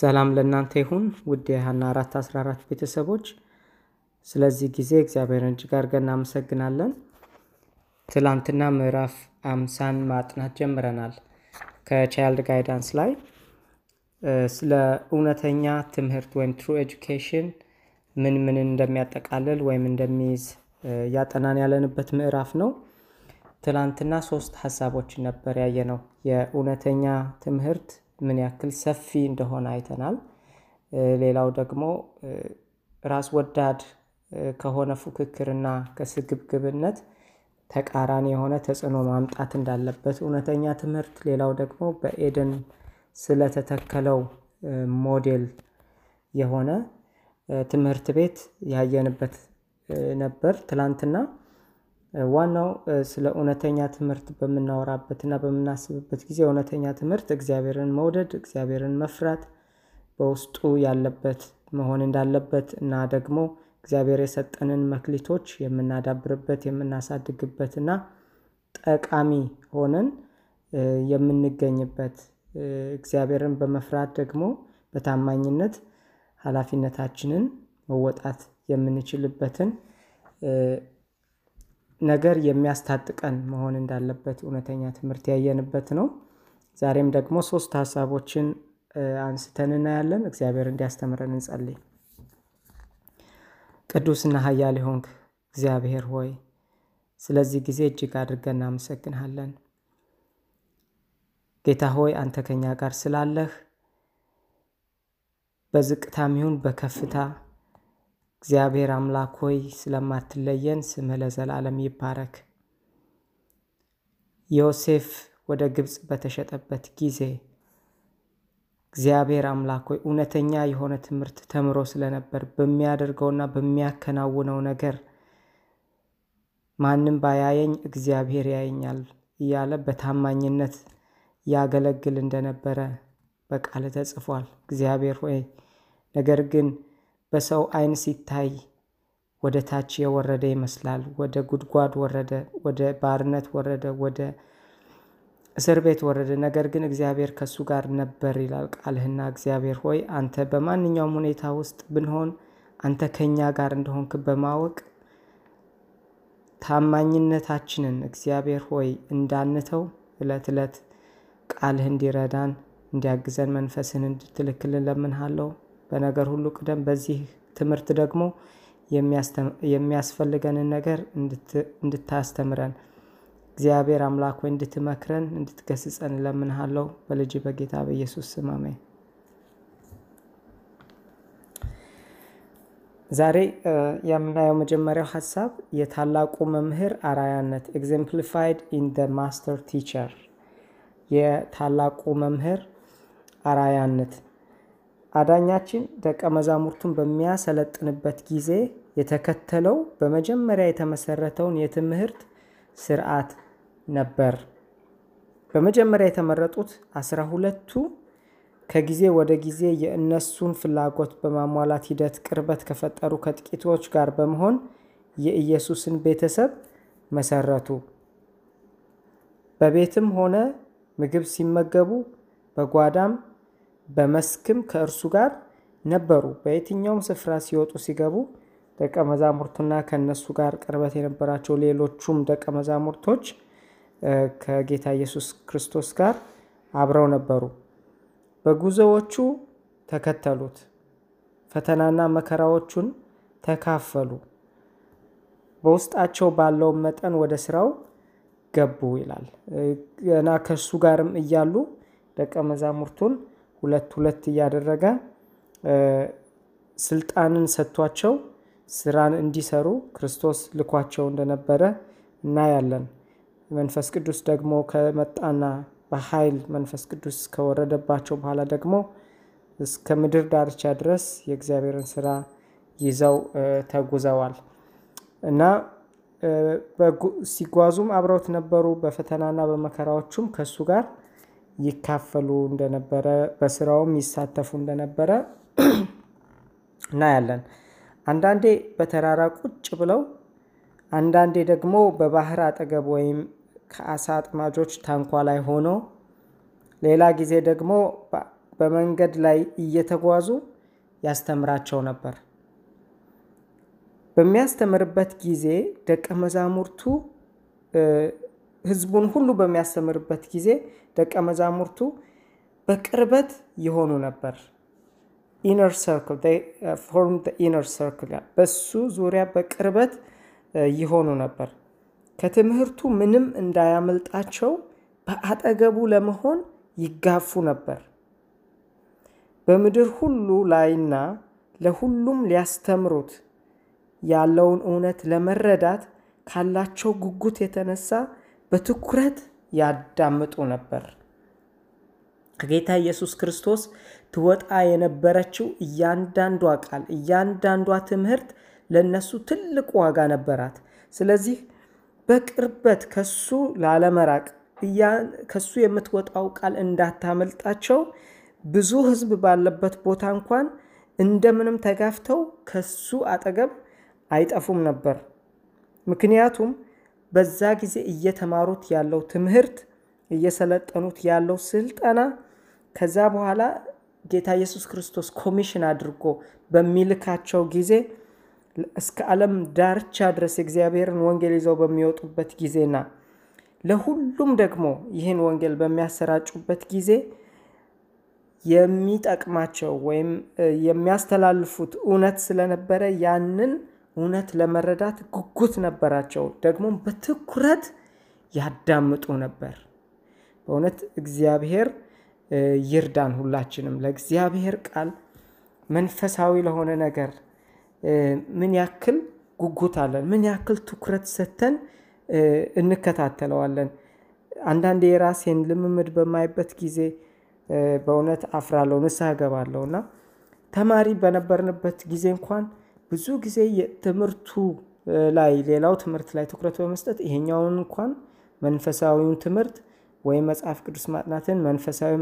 ሰላም ለእናንተ ይሁን ውድ የሀና አራት አስራ አራት ቤተሰቦች ስለዚህ ጊዜ እግዚአብሔርን እጅግ አድርገን እናመሰግናለን። ትላንትና ምዕራፍ አምሳን ማጥናት ጀምረናል። ከ Child Guidance ላይ ስለ እውነተኛ ትምህርት ወይም true education ምን ምን እንደሚያጠቃልል ወይም እንደሚይዝ እያጠናን ያለንበት ምዕራፍ ነው። ትላንትና ሶስት ሀሳቦችን ነበር ያየነው። የእውነተኛ ትምህርት ምን ያክል ሰፊ እንደሆነ አይተናል። ሌላው ደግሞ ራስ ወዳድ ከሆነ ፉክክርና ከስግብግብነት ተቃራኒ የሆነ ተጽዕኖ ማምጣት እንዳለበት እውነተኛ ትምህርት፣ ሌላው ደግሞ በኤደን ስለተተከለው ሞዴል የሆነ ትምህርት ቤት ያየንበት ነበር ትላንትና። ዋናው ስለ እውነተኛ ትምህርት በምናወራበት እና በምናስብበት ጊዜ እውነተኛ ትምህርት እግዚአብሔርን መውደድ፣ እግዚአብሔርን መፍራት በውስጡ ያለበት መሆን እንዳለበት እና ደግሞ እግዚአብሔር የሰጠንን መክሊቶች የምናዳብርበት የምናሳድግበት እና ጠቃሚ ሆነን የምንገኝበት እግዚአብሔርን በመፍራት ደግሞ በታማኝነት ኃላፊነታችንን መወጣት የምንችልበትን ነገር የሚያስታጥቀን መሆን እንዳለበት እውነተኛ ትምህርት ያየንበት ነው። ዛሬም ደግሞ ሶስት ሀሳቦችን አንስተን እናያለን። እግዚአብሔር እንዲያስተምረን እንጸልይ። ቅዱስና ኃያል የሆንክ እግዚአብሔር ሆይ ስለዚህ ጊዜ እጅግ አድርገን እናመሰግንሃለን። ጌታ ሆይ አንተ ከኛ ጋር ስላለህ በዝቅታም ይሁን በከፍታ እግዚአብሔር አምላክ ሆይ ስለማትለየን ስምህ ለዘላለም ይባረክ። ዮሴፍ ወደ ግብፅ በተሸጠበት ጊዜ እግዚአብሔር አምላክ ሆይ እውነተኛ የሆነ ትምህርት ተምሮ ስለነበር በሚያደርገውና በሚያከናውነው ነገር ማንም ባያየኝ እግዚአብሔር ያየኛል እያለ በታማኝነት ያገለግል እንደነበረ በቃል ተጽፏል። እግዚአብሔር ሆይ ነገር ግን በሰው ዓይን ሲታይ ወደ ታች የወረደ ይመስላል። ወደ ጉድጓድ ወረደ፣ ወደ ባርነት ወረደ፣ ወደ እስር ቤት ወረደ። ነገር ግን እግዚአብሔር ከእሱ ጋር ነበር ይላል ቃልህና እግዚአብሔር ሆይ አንተ በማንኛውም ሁኔታ ውስጥ ብንሆን አንተ ከኛ ጋር እንደሆንክ በማወቅ ታማኝነታችንን እግዚአብሔር ሆይ እንዳንተው ዕለት ዕለት ቃልህ እንዲረዳን እንዲያግዘን መንፈስን እንድትልክልን ለምንሃለው። በነገር ሁሉ ቅደም። በዚህ ትምህርት ደግሞ የሚያስፈልገንን ነገር እንድታስተምረን እግዚአብሔር አምላክ ወይ እንድትመክረን እንድትገስጸን እለምንሃለው። በልጅ በጌታ በኢየሱስ ስም አሜን። ዛሬ የምናየው መጀመሪያው ሀሳብ የታላቁ መምህር አራያነት exemplified in the master teacher የታላቁ መምህር አራያነት አዳኛችን ደቀ መዛሙርቱን በሚያሰለጥንበት ጊዜ የተከተለው በመጀመሪያ የተመሰረተውን የትምህርት ስርዓት ነበር። በመጀመሪያ የተመረጡት አስራ ሁለቱ ከጊዜ ወደ ጊዜ የእነሱን ፍላጎት በማሟላት ሂደት ቅርበት ከፈጠሩ ከጥቂቶች ጋር በመሆን የኢየሱስን ቤተሰብ መሰረቱ። በቤትም ሆነ ምግብ ሲመገቡ በጓዳም በመስክም ከእርሱ ጋር ነበሩ። በየትኛውም ስፍራ ሲወጡ ሲገቡ ደቀ መዛሙርቱና ከእነሱ ጋር ቅርበት የነበራቸው ሌሎቹም ደቀ መዛሙርቶች ከጌታ ኢየሱስ ክርስቶስ ጋር አብረው ነበሩ። በጉዞዎቹ ተከተሉት፣ ፈተናና መከራዎቹን ተካፈሉ። በውስጣቸው ባለው መጠን ወደ ስራው ገቡ ይላል። ገና ከእሱ ጋርም እያሉ ደቀ መዛሙርቱን ሁለት ሁለት እያደረገ ስልጣንን ሰጥቷቸው ስራን እንዲሰሩ ክርስቶስ ልኳቸው እንደነበረ እናያለን። መንፈስ ቅዱስ ደግሞ ከመጣና በኃይል መንፈስ ቅዱስ ከወረደባቸው በኋላ ደግሞ እስከ ምድር ዳርቻ ድረስ የእግዚአብሔርን ስራ ይዘው ተጉዘዋል እና ሲጓዙም አብረውት ነበሩ። በፈተናና በመከራዎቹም ከእሱ ጋር ይካፈሉ እንደነበረ በስራውም ይሳተፉ እንደነበረ እናያለን። አንዳንዴ በተራራ ቁጭ ብለው፣ አንዳንዴ ደግሞ በባህር አጠገብ ወይም ከአሳ አጥማጆች ታንኳ ላይ ሆኖ፣ ሌላ ጊዜ ደግሞ በመንገድ ላይ እየተጓዙ ያስተምራቸው ነበር። በሚያስተምርበት ጊዜ ደቀ መዛሙርቱ ሕዝቡን ሁሉ በሚያስተምርበት ጊዜ ደቀ መዛሙርቱ በቅርበት ይሆኑ ነበር። inner circle form inner circle በሱ ዙሪያ በቅርበት ይሆኑ ነበር። ከትምህርቱ ምንም እንዳያመልጣቸው በአጠገቡ ለመሆን ይጋፉ ነበር። በምድር ሁሉ ላይና ለሁሉም ሊያስተምሩት ያለውን እውነት ለመረዳት ካላቸው ጉጉት የተነሳ በትኩረት ያዳምጡ ነበር። ከጌታ ኢየሱስ ክርስቶስ ትወጣ የነበረችው እያንዳንዷ ቃል፣ እያንዳንዷ ትምህርት ለነሱ ትልቅ ዋጋ ነበራት። ስለዚህ በቅርበት ከሱ ላለመራቅ ከሱ የምትወጣው ቃል እንዳታመልጣቸው ብዙ ሕዝብ ባለበት ቦታ እንኳን እንደምንም ተጋፍተው ከሱ አጠገብ አይጠፉም ነበር። ምክንያቱም በዛ ጊዜ እየተማሩት ያለው ትምህርት እየሰለጠኑት ያለው ስልጠና ከዛ በኋላ ጌታ ኢየሱስ ክርስቶስ ኮሚሽን አድርጎ በሚልካቸው ጊዜ እስከ ዓለም ዳርቻ ድረስ የእግዚአብሔርን ወንጌል ይዘው በሚወጡበት ጊዜና ለሁሉም ደግሞ ይህን ወንጌል በሚያሰራጩበት ጊዜ የሚጠቅማቸው ወይም የሚያስተላልፉት እውነት ስለነበረ ያንን እውነት ለመረዳት ጉጉት ነበራቸው። ደግሞ በትኩረት ያዳምጡ ነበር። በእውነት እግዚአብሔር ይርዳን። ሁላችንም ለእግዚአብሔር ቃል መንፈሳዊ ለሆነ ነገር ምን ያክል ጉጉት አለን፣ ምን ያክል ትኩረት ሰጥተን እንከታተለዋለን። አንዳንድ የራሴን ልምምድ በማይበት ጊዜ በእውነት አፍራለሁ፣ ንስሐ ገባለሁ እና ተማሪ በነበርንበት ጊዜ እንኳን ብዙ ጊዜ የትምህርቱ ላይ ሌላው ትምህርት ላይ ትኩረት በመስጠት ይሄኛውን እንኳን መንፈሳዊውን ትምህርት ወይም መጽሐፍ ቅዱስ ማጥናትን መንፈሳዊ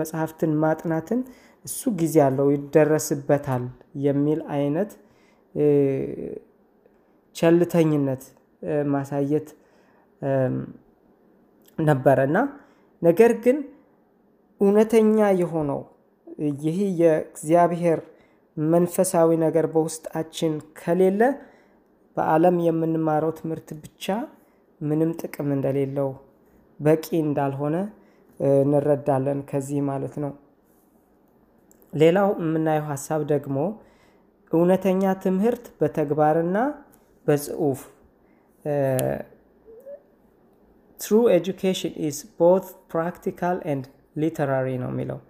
መጽሐፍትን ማጥናትን እሱ ጊዜ አለው ይደረስበታል የሚል አይነት ቸልተኝነት ማሳየት ነበረ። እና ነገር ግን እውነተኛ የሆነው ይህ የእግዚአብሔር መንፈሳዊ ነገር በውስጣችን ከሌለ በዓለም የምንማረው ትምህርት ብቻ ምንም ጥቅም እንደሌለው በቂ እንዳልሆነ እንረዳለን ከዚህ ማለት ነው። ሌላው የምናየው ሀሳብ ደግሞ እውነተኛ ትምህርት በተግባርና በጽሁፍ true education is both practical and literary ነው የሚለው።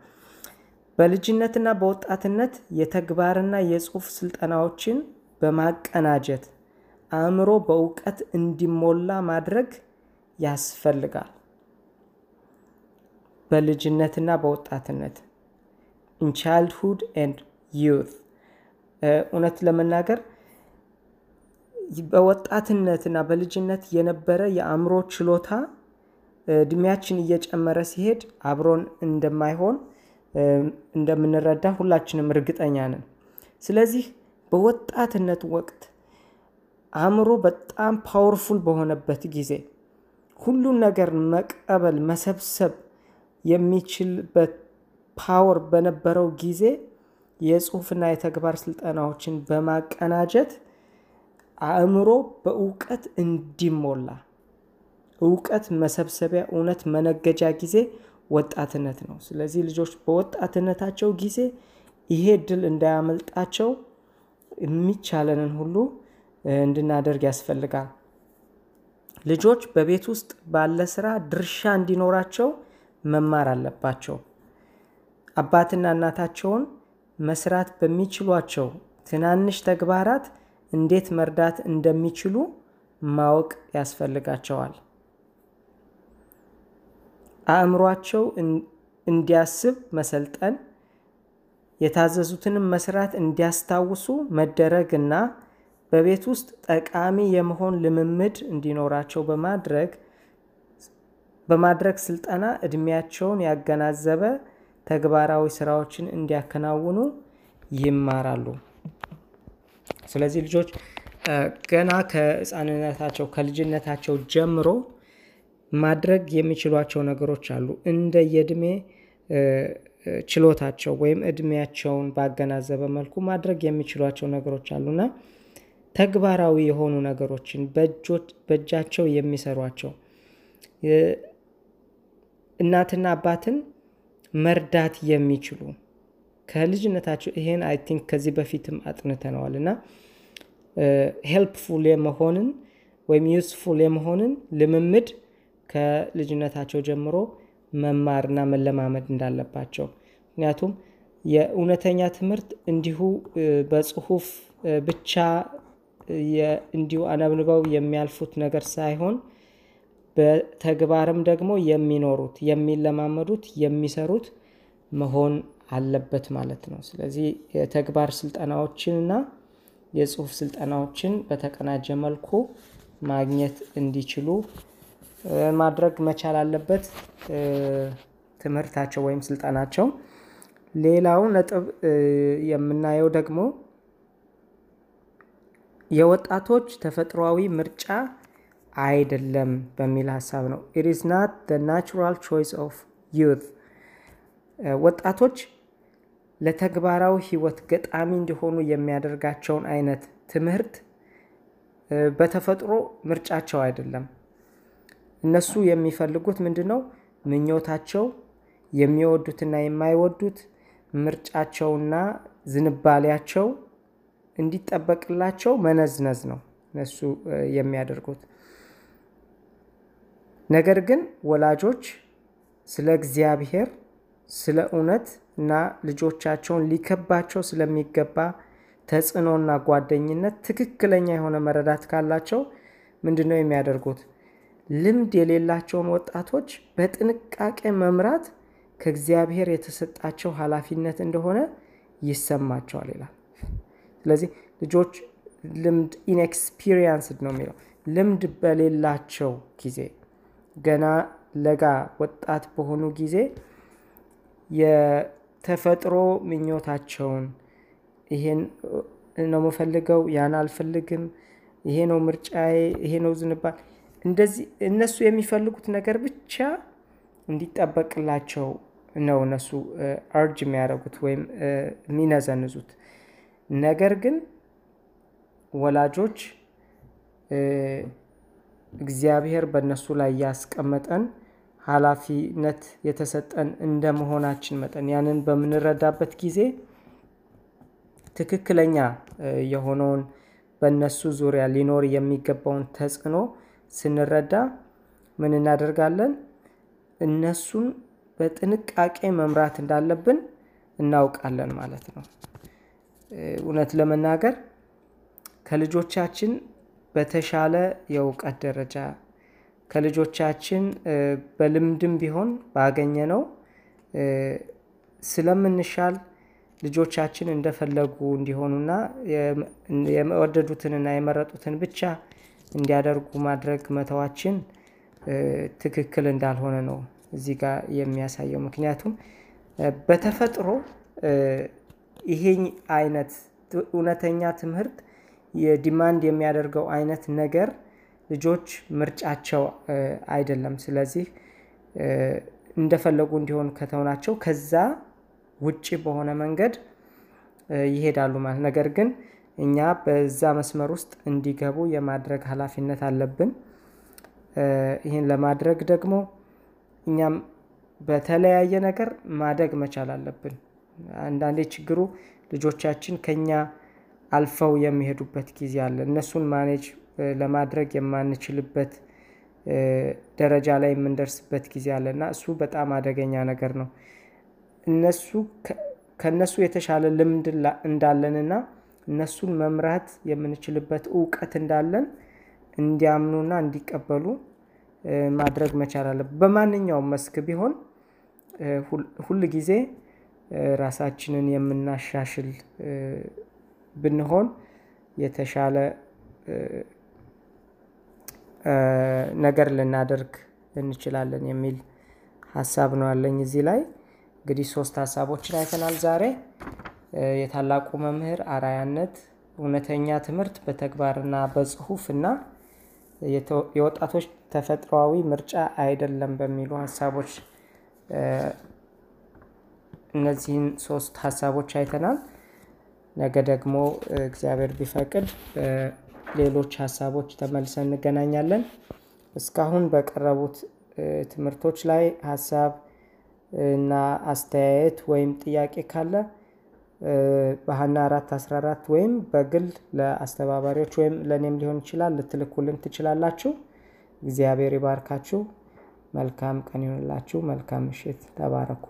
በልጅነትና በወጣትነት የተግባርና የጽሁፍ ስልጠናዎችን በማቀናጀት አእምሮ በእውቀት እንዲሞላ ማድረግ ያስፈልጋል። በልጅነትና በወጣትነት in childhood and youth እውነት ለመናገር በወጣትነትና በልጅነት የነበረ የአእምሮ ችሎታ እድሜያችን እየጨመረ ሲሄድ አብሮን እንደማይሆን እንደምንረዳ ሁላችንም እርግጠኛ ነን። ስለዚህ በወጣትነት ወቅት አእምሮ በጣም powerful በሆነበት ጊዜ ሁሉን ነገር መቀበል መሰብሰብ የሚችልበት ፓወር በነበረው ጊዜ የጽሁፍና የተግባር ስልጠናዎችን በማቀናጀት አእምሮ በእውቀት እንዲሞላ እውቀት መሰብሰቢያ እውነት መነገጃ ጊዜ ወጣትነት ነው። ስለዚህ ልጆች በወጣትነታቸው ጊዜ ይሄ እድል እንዳያመልጣቸው የሚቻለንን ሁሉ እንድናደርግ ያስፈልጋል። ልጆች በቤት ውስጥ ባለ ስራ ድርሻ እንዲኖራቸው መማር አለባቸው። አባትና እናታቸውን መስራት በሚችሏቸው ትናንሽ ተግባራት እንዴት መርዳት እንደሚችሉ ማወቅ ያስፈልጋቸዋል። አእምሯቸው እንዲያስብ መሰልጠን፣ የታዘዙትንም መስራት እንዲያስታውሱ መደረግ እና በቤት ውስጥ ጠቃሚ የመሆን ልምምድ እንዲኖራቸው በማድረግ በማድረግ ስልጠና እድሜያቸውን ያገናዘበ ተግባራዊ ስራዎችን እንዲያከናውኑ ይማራሉ። ስለዚህ ልጆች ገና ከህፃንነታቸው ከልጅነታቸው ጀምሮ ማድረግ የሚችሏቸው ነገሮች አሉ። እንደ የእድሜ ችሎታቸው ወይም እድሜያቸውን ባገናዘበ መልኩ ማድረግ የሚችሏቸው ነገሮች አሉና ተግባራዊ የሆኑ ነገሮችን በእጃቸው የሚሰሯቸው እናትና አባትን መርዳት የሚችሉ ከልጅነታቸው ይሄን I think ከዚህ በፊትም አጥንተነዋል እና helpful የመሆንን ወይም useful የመሆንን ልምምድ ከልጅነታቸው ጀምሮ መማርና መለማመድ እንዳለባቸው ምክንያቱም የእውነተኛ ትምህርት እንዲሁ በጽሁፍ ብቻ እንዲሁ አነብንበው የሚያልፉት ነገር ሳይሆን በተግባርም ደግሞ የሚኖሩት የሚለማመዱት የሚሰሩት መሆን አለበት ማለት ነው። ስለዚህ የተግባር ስልጠናዎችንና የጽሁፍ ስልጠናዎችን በተቀናጀ መልኩ ማግኘት እንዲችሉ ማድረግ መቻል አለበት ትምህርታቸው ወይም ስልጠናቸው። ሌላው ነጥብ የምናየው ደግሞ የወጣቶች ተፈጥሯዊ ምርጫ አይደለም በሚል ሀሳብ ነው። it is not the natural choice of youth ወጣቶች ለተግባራዊ ህይወት ገጣሚ እንዲሆኑ የሚያደርጋቸውን አይነት ትምህርት በተፈጥሮ ምርጫቸው አይደለም። እነሱ የሚፈልጉት ምንድን ነው? ምኞታቸው የሚወዱትና የማይወዱት ምርጫቸውና ዝንባሌያቸው እንዲጠበቅላቸው መነዝነዝ ነው እነሱ የሚያደርጉት። ነገር ግን ወላጆች ስለ እግዚአብሔር ስለ እውነት እና ልጆቻቸውን ሊከባቸው ስለሚገባ ተጽዕኖና ጓደኝነት ትክክለኛ የሆነ መረዳት ካላቸው ምንድን ነው የሚያደርጉት? ልምድ የሌላቸውን ወጣቶች በጥንቃቄ መምራት ከእግዚአብሔር የተሰጣቸው ኃላፊነት እንደሆነ ይሰማቸዋል ይላል። ስለዚህ ልጆች ልምድ inexperienced ነው የሚለው ልምድ በሌላቸው ጊዜ ገና ለጋ ወጣት በሆኑ ጊዜ የተፈጥሮ ምኞታቸውን ይሄን ነው የምፈልገው፣ ያን አልፈልግም፣ ይሄ ነው ምርጫዬ፣ ይሄ ነው ዝንባል እንደዚህ እነሱ የሚፈልጉት ነገር ብቻ እንዲጠበቅላቸው ነው እነሱ አርጅ የሚያደርጉት ወይም የሚነዘንዙት። ነገር ግን ወላጆች እግዚአብሔር በእነሱ ላይ ያስቀመጠን ኃላፊነት የተሰጠን እንደ መሆናችን መጠን ያንን በምንረዳበት ጊዜ ትክክለኛ የሆነውን በእነሱ ዙሪያ ሊኖር የሚገባውን ተጽዕኖ ስንረዳ ምን እናደርጋለን? እነሱን በጥንቃቄ መምራት እንዳለብን እናውቃለን ማለት ነው። እውነት ለመናገር ከልጆቻችን በተሻለ የእውቀት ደረጃ ከልጆቻችን በልምድም ቢሆን ባገኘ ነው ስለምንሻል ልጆቻችን እንደፈለጉ እንዲሆኑና የወደዱትንና የመረጡትን ብቻ እንዲያደርጉ ማድረግ መተዋችን ትክክል እንዳልሆነ ነው እዚህ ጋር የሚያሳየው። ምክንያቱም በተፈጥሮ ይሄ አይነት እውነተኛ ትምህርት የዲማንድ የሚያደርገው አይነት ነገር ልጆች ምርጫቸው አይደለም። ስለዚህ እንደፈለጉ እንዲሆኑ ከተውናቸው ከዛ ውጭ በሆነ መንገድ ይሄዳሉ ማለት ነገር ግን እኛ በዛ መስመር ውስጥ እንዲገቡ የማድረግ ኃላፊነት አለብን። ይህን ለማድረግ ደግሞ እኛም በተለያየ ነገር ማደግ መቻል አለብን። አንዳንዴ ችግሩ ልጆቻችን ከኛ አልፈው የሚሄዱበት ጊዜ አለ። እነሱን ማኔጅ ለማድረግ የማንችልበት ደረጃ ላይ የምንደርስበት ጊዜ አለ እና እሱ በጣም አደገኛ ነገር ነው። እነሱ ከእነሱ የተሻለ ልምድ እንዳለንና እነሱን መምራት የምንችልበት እውቀት እንዳለን እንዲያምኑና እንዲቀበሉ ማድረግ መቻል አለብን። በማንኛውም መስክ ቢሆን ሁል ጊዜ ራሳችንን የምናሻሽል ብንሆን የተሻለ ነገር ልናደርግ እንችላለን የሚል ሀሳብ ነው ያለኝ እዚህ ላይ። እንግዲህ ሶስት ሀሳቦችን አይተናል ዛሬ። የታላቁ መምህር አርአያነት፣ እውነተኛ ትምህርት በተግባርና በጽሁፍ እና የወጣቶች ተፈጥሯዊ ምርጫ አይደለም በሚሉ ሀሳቦች እነዚህን ሶስት ሀሳቦች አይተናል። ነገ ደግሞ እግዚአብሔር ቢፈቅድ ሌሎች ሀሳቦች ተመልሰን እንገናኛለን። እስካሁን በቀረቡት ትምህርቶች ላይ ሀሳብ እና አስተያየት ወይም ጥያቄ ካለ በሀና አራት አስራ አራት ወይም በግል ለአስተባባሪዎች ወይም ለእኔም ሊሆን ይችላል ልትልኩልን ትችላላችሁ። እግዚአብሔር ይባርካችሁ። መልካም ቀን ይሆንላችሁ። መልካም ምሽት። ተባረኩ።